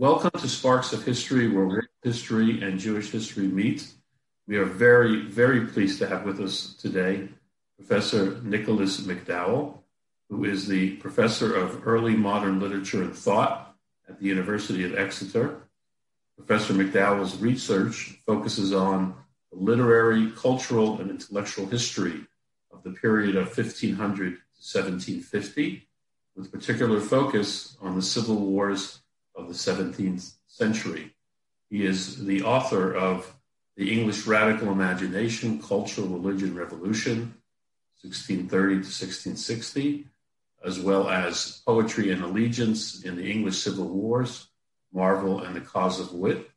Welcome to Sparks of History, where world history and Jewish history meet. We are very, very pleased to have with us today Professor Nicolas McDowell, who is the Professor of Early Modern Literature and Thought at the University of Exeter. Professor McDowell's research focuses on the literary, cultural, and intellectual history of the period of 1500 to 1750, with particular focus on the civil wars of the 17th century. He is the author of The English Radical Imagination, Cultural Religion Revolution, 1630 to 1660, as well as Poetry and Allegiance in the English Civil Wars, Marvell and the Cause of Wit.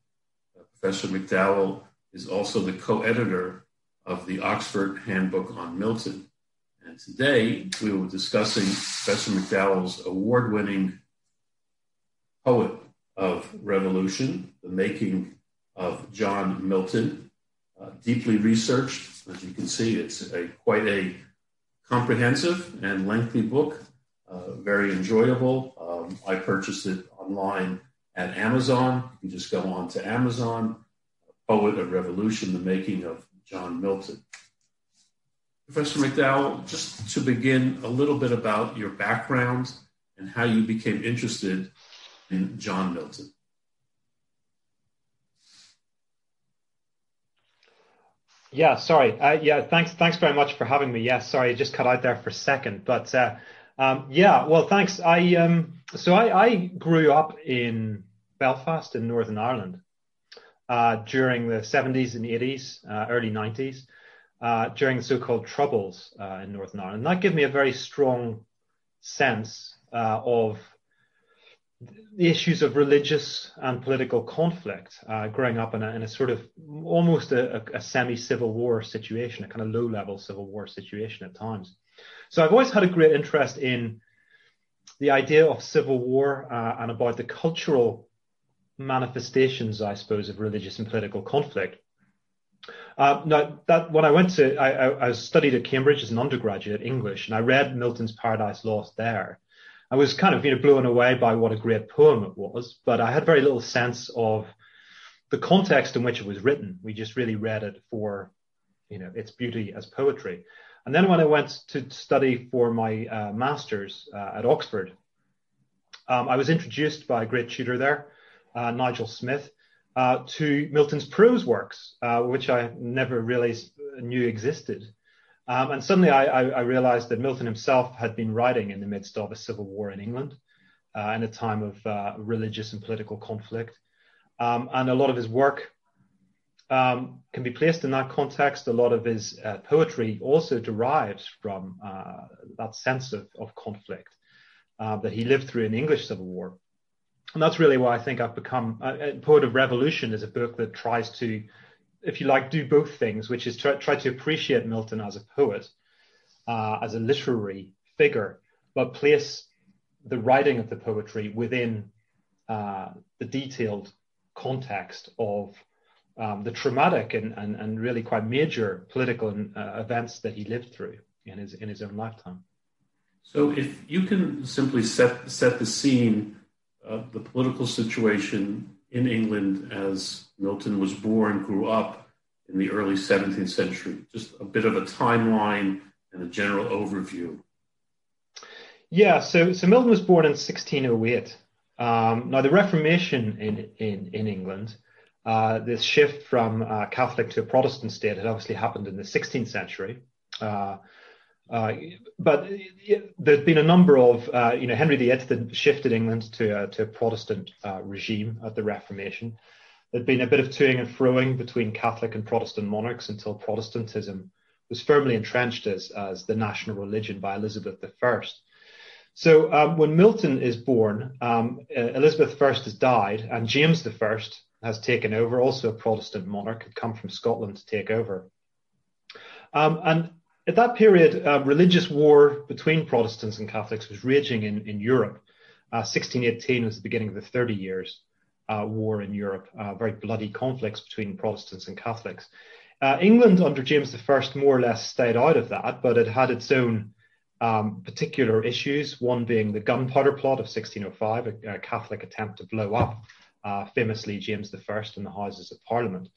Uh, Professor McDowell is also the co-editor of the Oxford Handbook on Milton. And today we will be discussing Professor McDowell's award-winning poet of revolution, the making of John Milton. Uh, deeply researched, as you can see, it's a, quite a comprehensive and lengthy book, uh, very enjoyable. Um, I purchased it online at Amazon. You can just go on to Amazon, Poet of Revolution, the making of John Milton. Professor McDowell, just to begin a little bit about your background and how you became interested in John Milton. Yeah, sorry. Uh, yeah, thanks. Thanks very much for having me. Yeah, sorry, I just cut out there for a second, but uh, um, yeah, well, thanks. I um, so I, I, grew up in Belfast in Northern Ireland uh, during the 70s and 80s, uh, early 90s, uh, during the so-called Troubles uh, in Northern Ireland. And that gave me a very strong sense of the issues of religious and political conflict uh, growing up in a, in a, sort of almost a, a, semi-civil war situation, a kind of low-level civil war situation at times. So I've always had a great interest in the idea of civil war uh, and about the cultural manifestations, I suppose, of religious and political conflict. Uh, now, that when I went to, I, I, I studied at Cambridge as an undergraduate English, and I read Milton's Paradise Lost there. I was kind of you know blown away by what a great poem it was, but I had very little sense of the context in which it was written. We just really read it for you know its beauty as poetry. And then when I went to study for my uh, master's uh, at Oxford, um, I was introduced by a great tutor there, uh, Nigel Smith, uh, to Milton's prose works, uh, which I never really knew existed. Um, and suddenly I, I, I, realized that Milton himself had been writing in the midst of a civil war in England uh, in a time of uh, religious and political conflict. Um, and a lot of his work um, can be placed in that context. A lot of his uh, poetry also derives from uh, that sense of, of conflict uh, that he lived through in the English Civil War. And that's really why I think I've become a uh, Poet of Revolution is a book that tries to if you like, do both things, which is try, try to appreciate Milton as a poet, uh, as a literary figure, but place the writing of the poetry within uh, the detailed context of um, the traumatic and, and, and really quite major political uh, events that he lived through in his in his own lifetime. So, if you can simply set set the scene of the political situation in England as Milton was born, grew up in the early 17th century? Just a bit of a timeline and a general overview. Yeah, so, so Milton was born in 1608. Um, now, the Reformation in, in, in England, uh, this shift from uh, Catholic to Protestant state had obviously happened in the 16th century. Uh, uh, but there's been a number of, uh, you know, Henry VIII shifted England to, to a Protestant uh, regime at the Reformation. There'd been a bit of toing and froing between Catholic and Protestant monarchs until Protestantism was firmly entrenched as, as the national religion by Elizabeth I. So um, when Milton is born, um, Elizabeth I has died, and James I has taken over, also a Protestant monarch, had come from Scotland to take over. Um, and at that period, uh, religious war between Protestants and Catholics was raging in, in Europe. Uh, 1618 was the beginning of the Thirty Years uh, war in Europe, uh, very bloody conflicts between Protestants and Catholics. Uh, England under James I more or less stayed out of that, but it had its own um, particular issues, one being the gunpowder plot of 1605, a, a Catholic attempt to blow up uh, famously James I in the Houses of Parliament.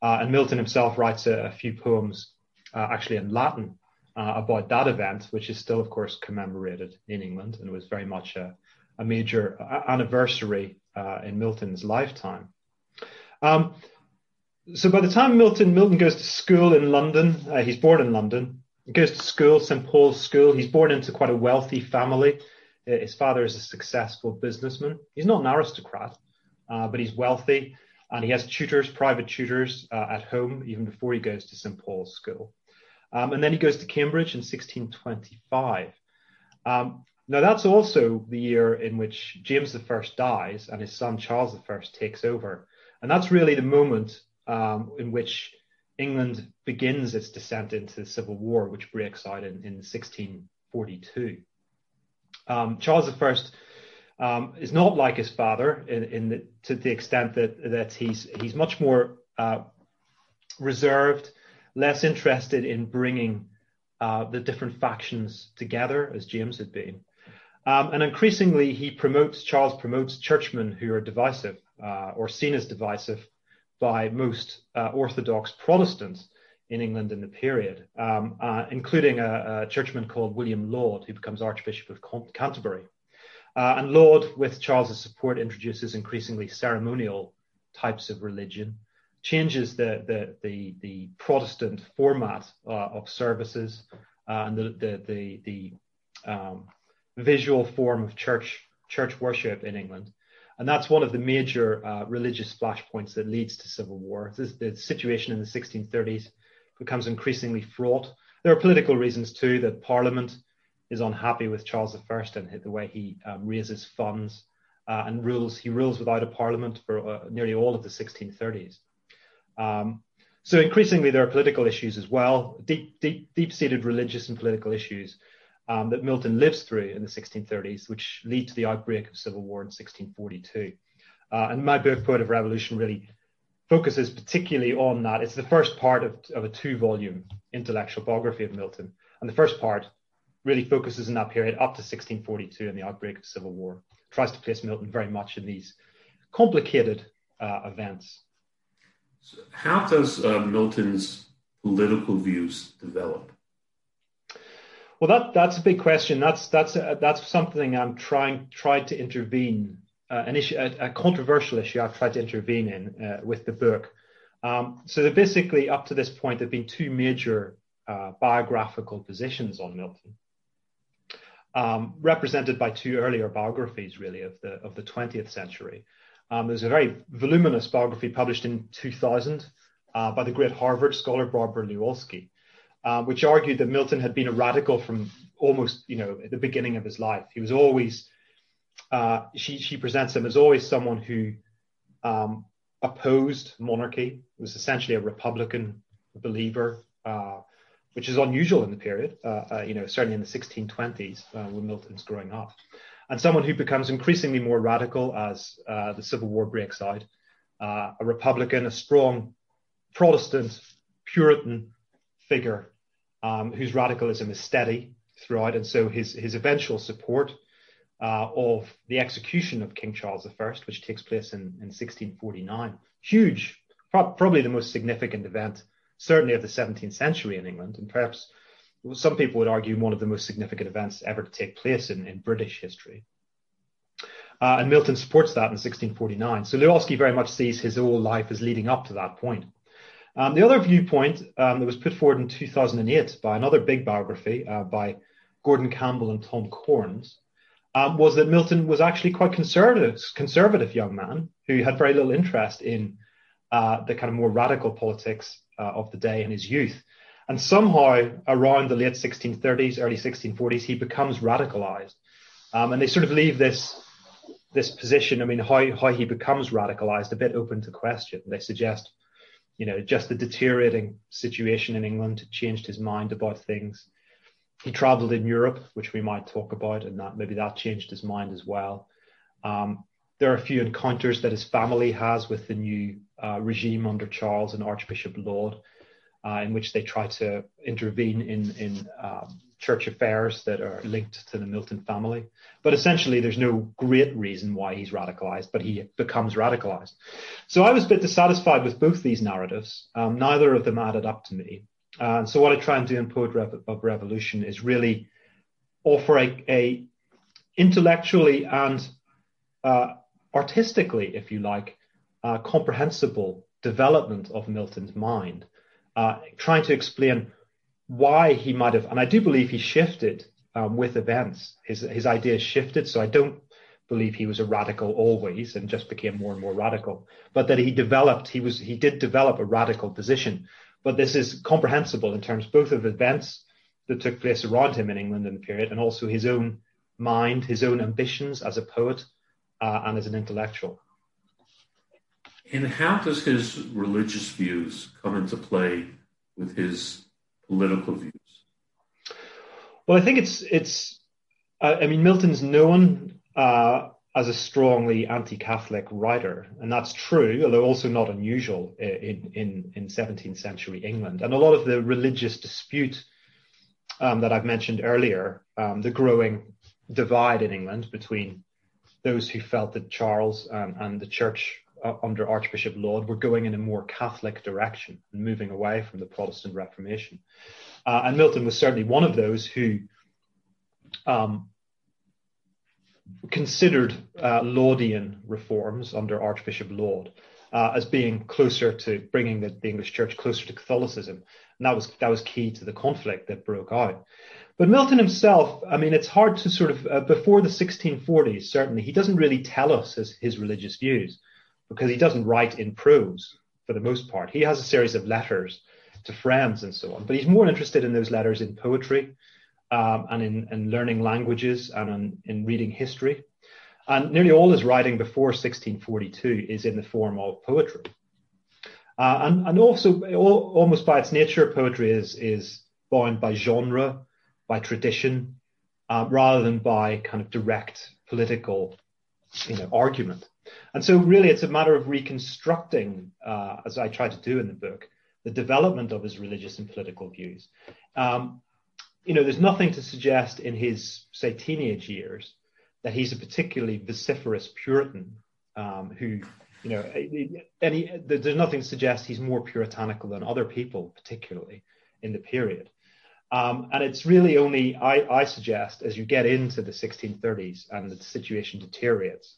And Milton himself writes a, a few poems, uh, actually in Latin, uh, about that event, which is still, of course, commemorated in England and was very much a, a major anniversary in Milton's lifetime. Um, so by the time Milton Milton goes to school in London, uh, he's born in London. He goes to school, St Paul's School. He's born into quite a wealthy family. Uh, his father is a successful businessman. He's not an aristocrat, uh, but he's wealthy, and he has tutors, private tutors uh, at home even before he goes to St Paul's School. Um, and then he goes to Cambridge in 1625. Um, now that's also the year in which James I dies and his son Charles I takes over, and that's really the moment um, in which England begins its descent into the Civil War, which breaks out in, in 1642. Um, Charles I um, is not like his father in, in the, to the extent that that he's he's much more uh, reserved, less interested in bringing uh, the different factions together as James had been, um, and increasingly he promotes Charles promotes churchmen who are divisive uh, or seen as divisive by most uh, Orthodox Protestants in England in the period, um, uh, including a, a, churchman called William Laud, who becomes Archbishop of Canterbury. Uh, and Laud, with Charles's support, introduces increasingly ceremonial types of religion, changes the the the, the Protestant format uh, of services uh, and the the the, the um, visual form of church church worship in England, and that's one of the major uh, religious flashpoints that leads to civil war. This, the situation in the 1630s becomes increasingly fraught. There are political reasons too that Parliament is unhappy with Charles I and the way he um, raises funds uh, and rules. He rules without a Parliament for uh, nearly all of the 1630s. Um, so increasingly, there are political issues as well, deep, deep, deep-seated religious and political issues um, that Milton lives through in the 1630s, which lead to the outbreak of civil war in 1642. Uh, and my book, Poet of Revolution, really focuses particularly on that. It's the first part of, of a two volume intellectual biography of Milton. And the first part really focuses in that period up to 1642 and the outbreak of civil war. tries to place Milton very much in these complicated uh, events. So how does uh, Milton's political views develop? Well, that that's a big question. That's that's uh, that's something I'm trying tried to intervene uh, an issue, a, a, controversial issue I've tried to intervene in uh, with the book. Um, so basically, up to this point, there've been two major uh, biographical positions on Milton, um, represented by two earlier biographies, really of the of the 20th century. Um, there's a very voluminous biography published in 2000 uh, by the great Harvard scholar Barbara Lewalski, uh, which argued that Milton had been a radical from almost, you know, the beginning of his life. He was always, uh, she, she presents him as always someone who um, opposed monarchy, was essentially a Republican believer, uh, which is unusual in the period, uh, uh, you know, certainly in the 1620s when Milton's growing up. And someone who becomes increasingly more radical as the Civil War breaks out, a Republican, a strong Protestant, Puritan figure um, whose radicalism is steady throughout, and so his his eventual support uh, of the execution of King Charles I, which takes place in, in 1649, huge, pro- probably the most significant event, certainly of the 17th century in England, and perhaps some people would argue one of the most significant events ever to take place in, in British history. Uh, and Milton supports that in 1649. So Lewalski very much sees his whole life as leading up to that point. Um, the other viewpoint um, that was put forward in 2008 by another big biography uh, by Gordon Campbell and Tom Corns um, was that Milton was actually quite conservative, conservative young man who had very little interest in uh, the kind of more radical politics uh, of the day in his youth. And somehow around the late 1630s, early 1640s, he becomes radicalized. Um, and they sort of leave this this position. I mean, how how he becomes radicalized a bit open to question. They suggest you know, just the deteriorating situation in England changed his mind about things. He travelled in Europe, which we might talk about, and that maybe that changed his mind as well. Um, there are a few encounters that his family has with the new uh, regime under Charles and Archbishop Laud. Uh, in which they try to intervene in in um, church affairs that are linked to the Milton family. But essentially, there's no great reason why he's radicalized, but he becomes radicalized. So I was a bit dissatisfied with both these narratives. Um, neither of them added up to me. Uh, and so what I try and do in Poet of Revolution is really offer a, a intellectually and uh, artistically, if you like, uh, comprehensible development of Milton's mind, uh, trying to explain why he might have, and I do believe he shifted um, with events. His his ideas shifted, so I don't believe he was a radical always and just became more and more radical, but that he developed. He was he did develop a radical position, but this is comprehensible in terms both of events that took place around him in England in the period, and also his own mind, his own ambitions as a poet uh, and as an intellectual. And how does his religious views come into play with his political views? Well, I think it's it's. Uh, I mean, Milton's known uh, as a strongly anti-Catholic writer, and that's true, although also not unusual in in in 17th century England. And a lot of the religious dispute um, that I've mentioned earlier, um, the growing divide in England between those who felt that Charles and, and the Church uh, under Archbishop Laud were going in a more Catholic direction and moving away from the Protestant Reformation. Uh, and Milton was certainly one of those who um, considered uh, Laudian reforms under Archbishop Laud uh, as being closer to bringing the, the, English Church closer to Catholicism, and that was that was key to the conflict that broke out. But Milton himself, I mean, it's hard to sort of uh, before the 1640s. Certainly, he doesn't really tell us his, his religious views because he doesn't write in prose for the most part. He has a series of letters to friends and so on, but he's more interested in those letters in poetry um, and in, in, learning languages and in, in, reading history. And nearly all his writing before 1642 is in the form of poetry. Uh, and, and also, all, almost by its nature, poetry is, is bound by genre, by tradition, uh, rather than by kind of direct political you know, argument. And so, really, it's a matter of reconstructing, uh, as I try to do in the book, the development of his religious and political views. Um, you know, there's nothing to suggest in his, say, teenage years that he's a particularly vociferous Puritan um, who, you know, any, there's nothing to suggest he's more puritanical than other people, particularly in the period. Um, and it's really only, I, I, suggest, as you get into the 1630s and the situation deteriorates,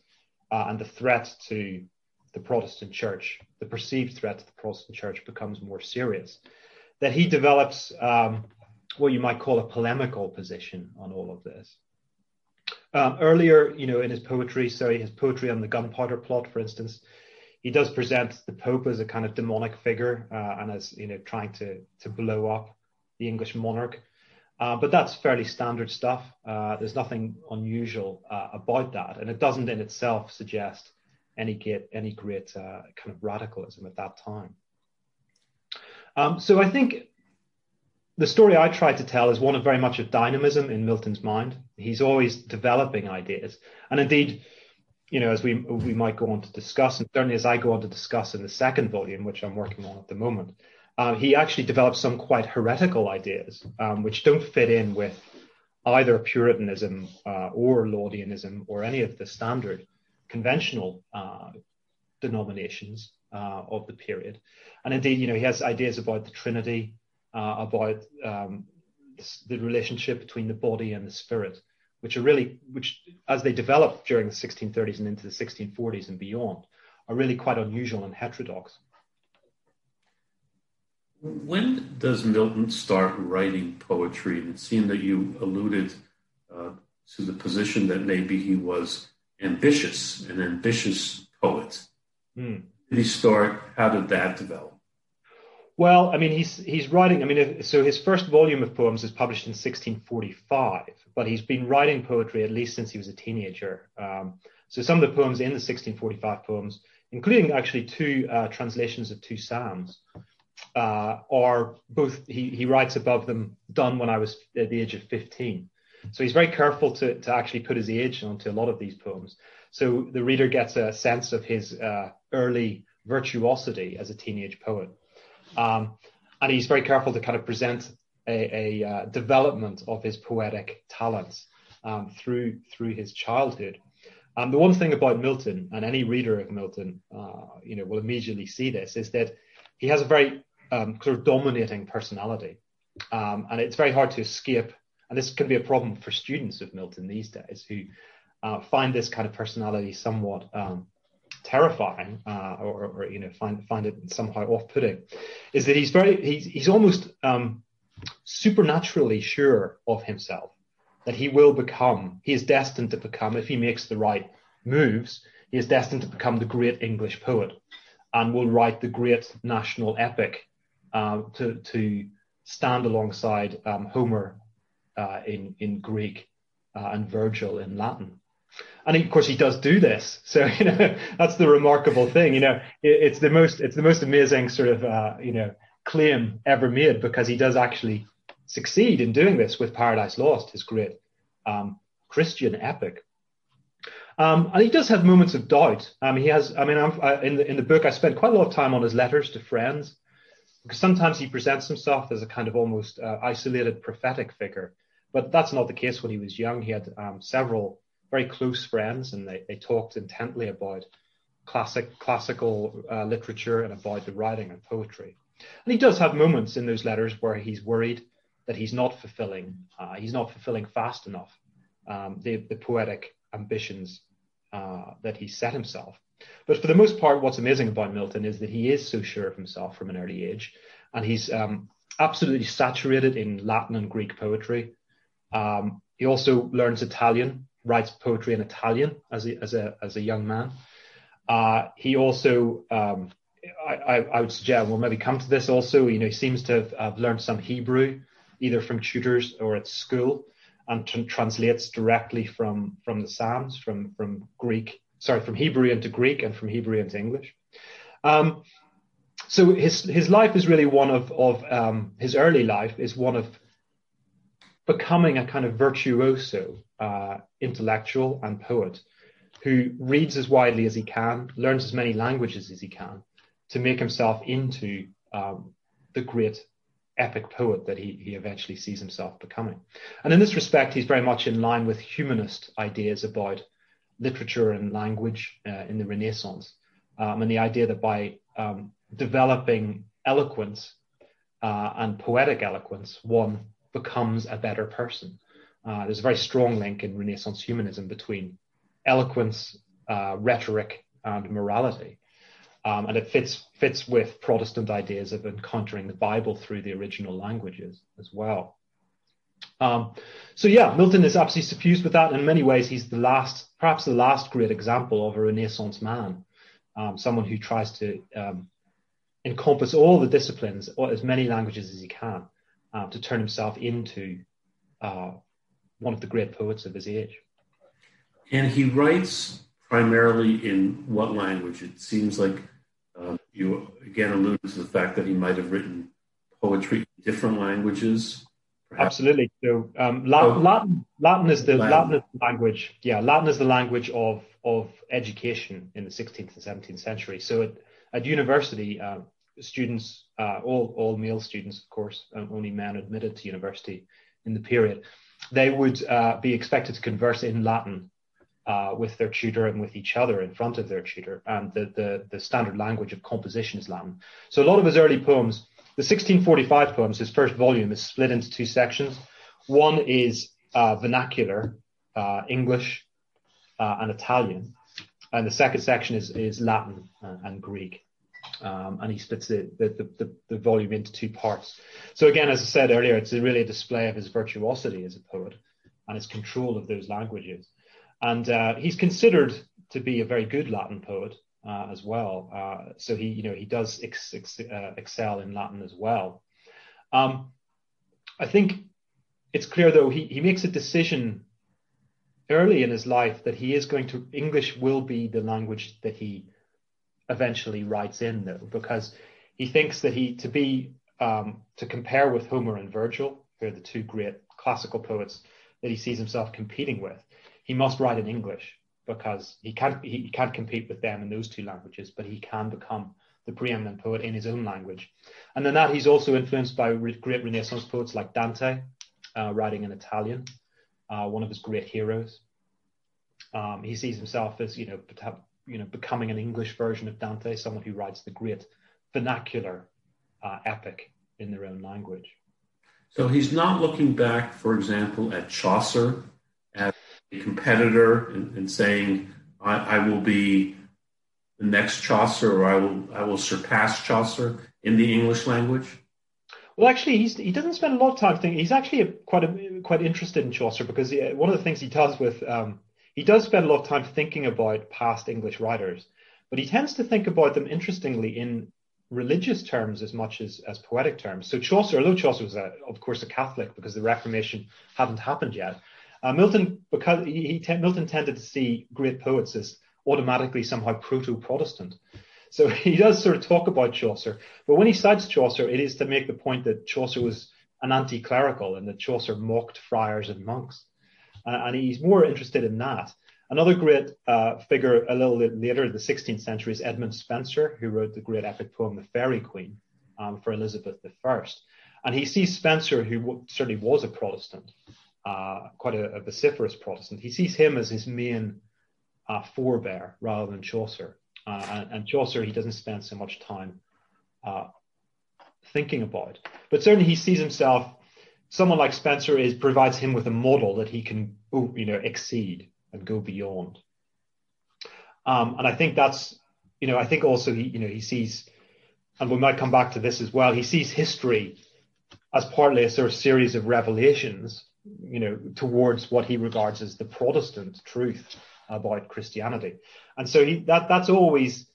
uh, and the threat to the Protestant church, the perceived threat to the Protestant church becomes more serious, that he develops um, what you might call a polemical position on all of this. Um, earlier, you know, in his poetry, so his poetry on the gunpowder plot, for instance, he does present the Pope as a kind of demonic figure uh, and as you know trying to to blow up the English monarch. Uh, but that's fairly standard stuff. Uh, there's nothing unusual uh, about that, and it doesn't in itself suggest any great any great uh, kind of radicalism at that time. Um, so I think the story I try to tell is one of very much of dynamism in Milton's mind. He's always developing ideas, and indeed, you know, as we we might go on to discuss, and certainly as I go on to discuss in the second volume, which I'm working on at the moment, uh, he actually developed some quite heretical ideas, um, which don't fit in with either Puritanism uh, or Laudianism or any of the standard conventional uh, denominations uh, of the period. And indeed, you know, he has ideas about the Trinity, uh, about um, the relationship between the body and the spirit, which are really, which as they develop during the 1630s and into the 1640s and beyond, are really quite unusual and heterodox. When does Milton start writing poetry? And it seemed that you alluded uh, to the position that maybe he was ambitious, an ambitious poet. Hmm. Did he start? How did that develop? Well, I mean, he's he's writing. I mean, so his first volume of poems is published in 1645, but he's been writing poetry at least since he was a teenager. Um, so some of the poems in the 1645 poems, including actually two uh, translations of two psalms, uh, are both he, he writes above them done when I was at the age of 15. So he's very careful to, to actually put his age onto a lot of these poems. So the reader gets a sense of his uh, early virtuosity as a teenage poet. Um, and he's very careful to kind of present a, a uh, development of his poetic talents um, through through his childhood. Um, the one thing about Milton, and any reader of Milton, uh, you know, will immediately see this, is that he has a very um, sort of dominating personality, um, and it's very hard to escape. And this can be a problem for students of Milton these days, who uh, find this kind of personality somewhat um, terrifying, uh, or, or, you know, find find it somehow off-putting. Is that he's very he's he's almost um, supernaturally sure of himself that he will become, he is destined to become, if he makes the right moves, he is destined to become the great English poet and will write the great national epic uh, to, to stand alongside um, Homer uh, in, in Greek uh, and Virgil in Latin. And of course, he does do this. So, you know, that's the remarkable thing. You know, it, it's the most, it's the most amazing sort of, uh, you know, claim ever made because he does actually succeed in doing this with Paradise Lost, his great um, Christian epic. Um, and he does have moments of doubt. Um, he has, I mean, I, in the in the book, I spent quite a lot of time on his letters to friends because sometimes he presents himself as a kind of almost uh, isolated prophetic figure, but that's not the case when he was young. He had um, several very close friends, and they, they talked intently about classic classical uh, literature and about the writing and poetry. And he does have moments in those letters where he's worried that he's not fulfilling, uh, he's not fulfilling fast enough um, the, the poetic ambitions uh, that he set himself. But for the most part, what's amazing about Milton is that he is so sure of himself from an early age, and he's um, absolutely saturated in Latin and Greek poetry. Um, he also learns Italian, writes poetry in Italian as a, as a, as a young man. Uh, he also um, I, I, would suggest we'll maybe come to this also. You know, he seems to have, have learned some Hebrew, either from tutors or at school, and translates directly from from the Psalms, from from Greek, sorry, from Hebrew into Greek and from Hebrew into English. Um, so his his life is really one of of um, his early life is one of becoming a kind of virtuoso, uh, intellectual and poet who reads as widely as he can, learns as many languages as he can, to make himself into um, the great epic poet that he, he eventually sees himself becoming. And in this respect, he's very much in line with humanist ideas about literature and language uh, in the Renaissance, um, and the idea that by um, developing eloquence uh, and poetic eloquence, one becomes a better person. Uh, there's a very strong link in Renaissance humanism between eloquence, uh, rhetoric, and morality. Um, and it fits fits with Protestant ideas of encountering the Bible through the original languages as well. Um, so yeah, Milton is absolutely suffused with that. In many ways, he's the last, perhaps the last great example of a Renaissance man, um, someone who tries to um, encompass all the disciplines, or as many languages as he can, uh, to turn himself into uh, one of the great poets of his age. And he writes primarily in what language? It seems like you again alluded to the fact that he might have written poetry in different languages. Perhaps. Absolutely. So um, Latin, oh, Latin, Latin is the Latin. Latin is the language. Yeah, Latin is the language of of education in the 16th and 17th century. So at, at university, uh, students, uh, all all male students, of course, um, only men admitted to university in the period, they would uh, be expected to converse in Latin uh, with their tutor and with each other in front of their tutor. And the, the, the, standard language of composition is Latin. So a lot of his early poems, the 1645 poems, his first volume, is split into two sections. One is uh, vernacular, uh, English uh, and Italian. And the second section is, is Latin and Greek. Um, and he splits the, the, the, the, volume into two parts. So again, as I said earlier, it's really a display of his virtuosity as a poet and his control of those languages. And uh, he's considered to be a very good Latin poet uh, as well. Uh, so he, you know, he does ex- ex- uh, excel in Latin as well. Um, I think it's clear though he, he makes a decision early in his life that he is going to English will be the language that he eventually writes in though because he thinks that he to be um, to compare with Homer and Virgil, who are the two great classical poets that he sees himself competing with he must write in English. because he can't he can't compete with them in those two languages, but he can become the preeminent poet in his own language. And then that he's also influenced by great Renaissance poets like Dante, uh, writing in Italian, uh, one of his great heroes. Um, he sees himself as you know you know becoming an English version of Dante, someone who writes the great vernacular uh, epic in their own language. So he's not looking back, for example, at Chaucer competitor and, and saying, I, I, will be the next Chaucer or I will, I will surpass Chaucer in the English language? Well, actually, he doesn't spend a lot of time thinking. He's actually a, quite a, quite interested in Chaucer because he, one of the things he does with um, he does spend a lot of time thinking about past English writers, but he tends to think about them interestingly in religious terms as much as, as poetic terms. So Chaucer, although Chaucer was, a, of course, a Catholic because the Reformation hadn't happened yet, uh, Milton, because he, he Milton tended to see great poets as automatically somehow proto-Protestant. So he does sort of talk about Chaucer, but when he cites Chaucer, it is to make the point that Chaucer was an anti-clerical and that Chaucer mocked friars and monks, uh, and he's more interested in that. Another great uh, figure a little bit later, in the 16th century, is Edmund Spenser, who wrote the great epic poem, The Faerie Queene, um, for Elizabeth I. And he sees Spenser, who certainly was a Protestant, uh, quite a, a, vociferous Protestant, he sees him as his main uh, forebear rather than Chaucer. Uh, and, and, Chaucer, he doesn't spend so much time uh, thinking about. But certainly he sees himself, someone like Spenser is provides him with a model that he can, you know, exceed and go beyond. Um, and I think that's, you know, I think also he, you know, he sees, and we might come back to this as well. He sees history as partly a sort of series of revelations, you know, towards what he regards as the Protestant truth about Christianity. And so he, that that's always,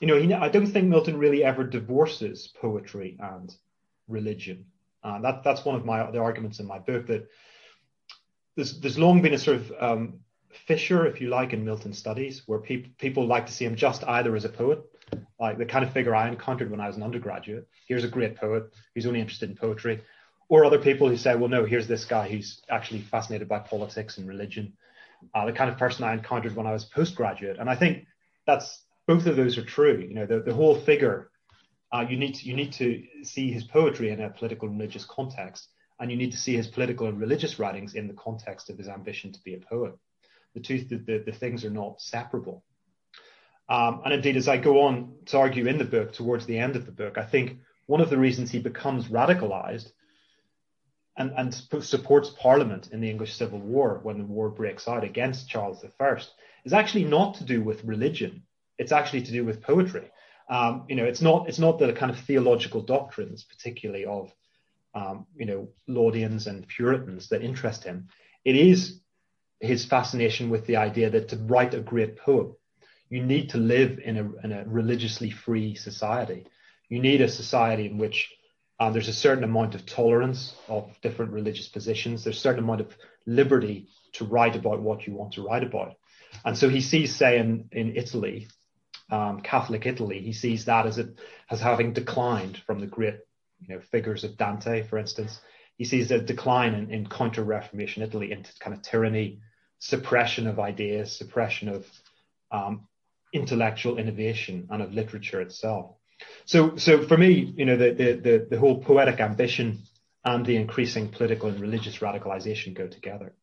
you know, he, I don't think Milton really ever divorces poetry and religion. Uh, that that's one of my the arguments in my book that there's there's long been a sort of um, fissure, if you like, in Milton studies, where pe- people like to see him just either as a poet, like the kind of figure I encountered when I was an undergraduate. Here's a great poet who's only interested in poetry, or other people who say, well, no, here's this guy who's actually fascinated by politics and religion. Uh, the kind of person I encountered when I was postgraduate, and I think that's both of those are true. You know, the, the whole figure. Uh, you need to, you need to see his poetry in a political and religious context, and you need to see his political and religious writings in the context of his ambition to be a poet the two the, the, the things are not separable. Um, and indeed, as I go on to argue in the book, towards the end of the book, I think one of the reasons he becomes radicalized and, and supports Parliament in the English Civil War when the war breaks out against Charles I is actually not to do with religion. It's actually to do with poetry. Um, you know, it's not it's not the kind of theological doctrines, particularly of um, you know Laudians and Puritans, that interest him. It is his fascination with the idea that to write a great poem, you need to live in a, in a religiously free society. You need a society in which uh, there's a certain amount of tolerance of different religious positions. There's a certain amount of liberty to write about what you want to write about. And so he sees, say, in, in Italy, um, Catholic Italy, he sees that as it as having declined from the great you know, figures of Dante, for instance. He sees a decline in, in counter Reformation Italy into kind of tyranny, suppression of ideas, suppression of um, intellectual innovation and of literature itself. So, so for me, you know, the, the, the, the whole poetic ambition and the increasing political and religious radicalization go together.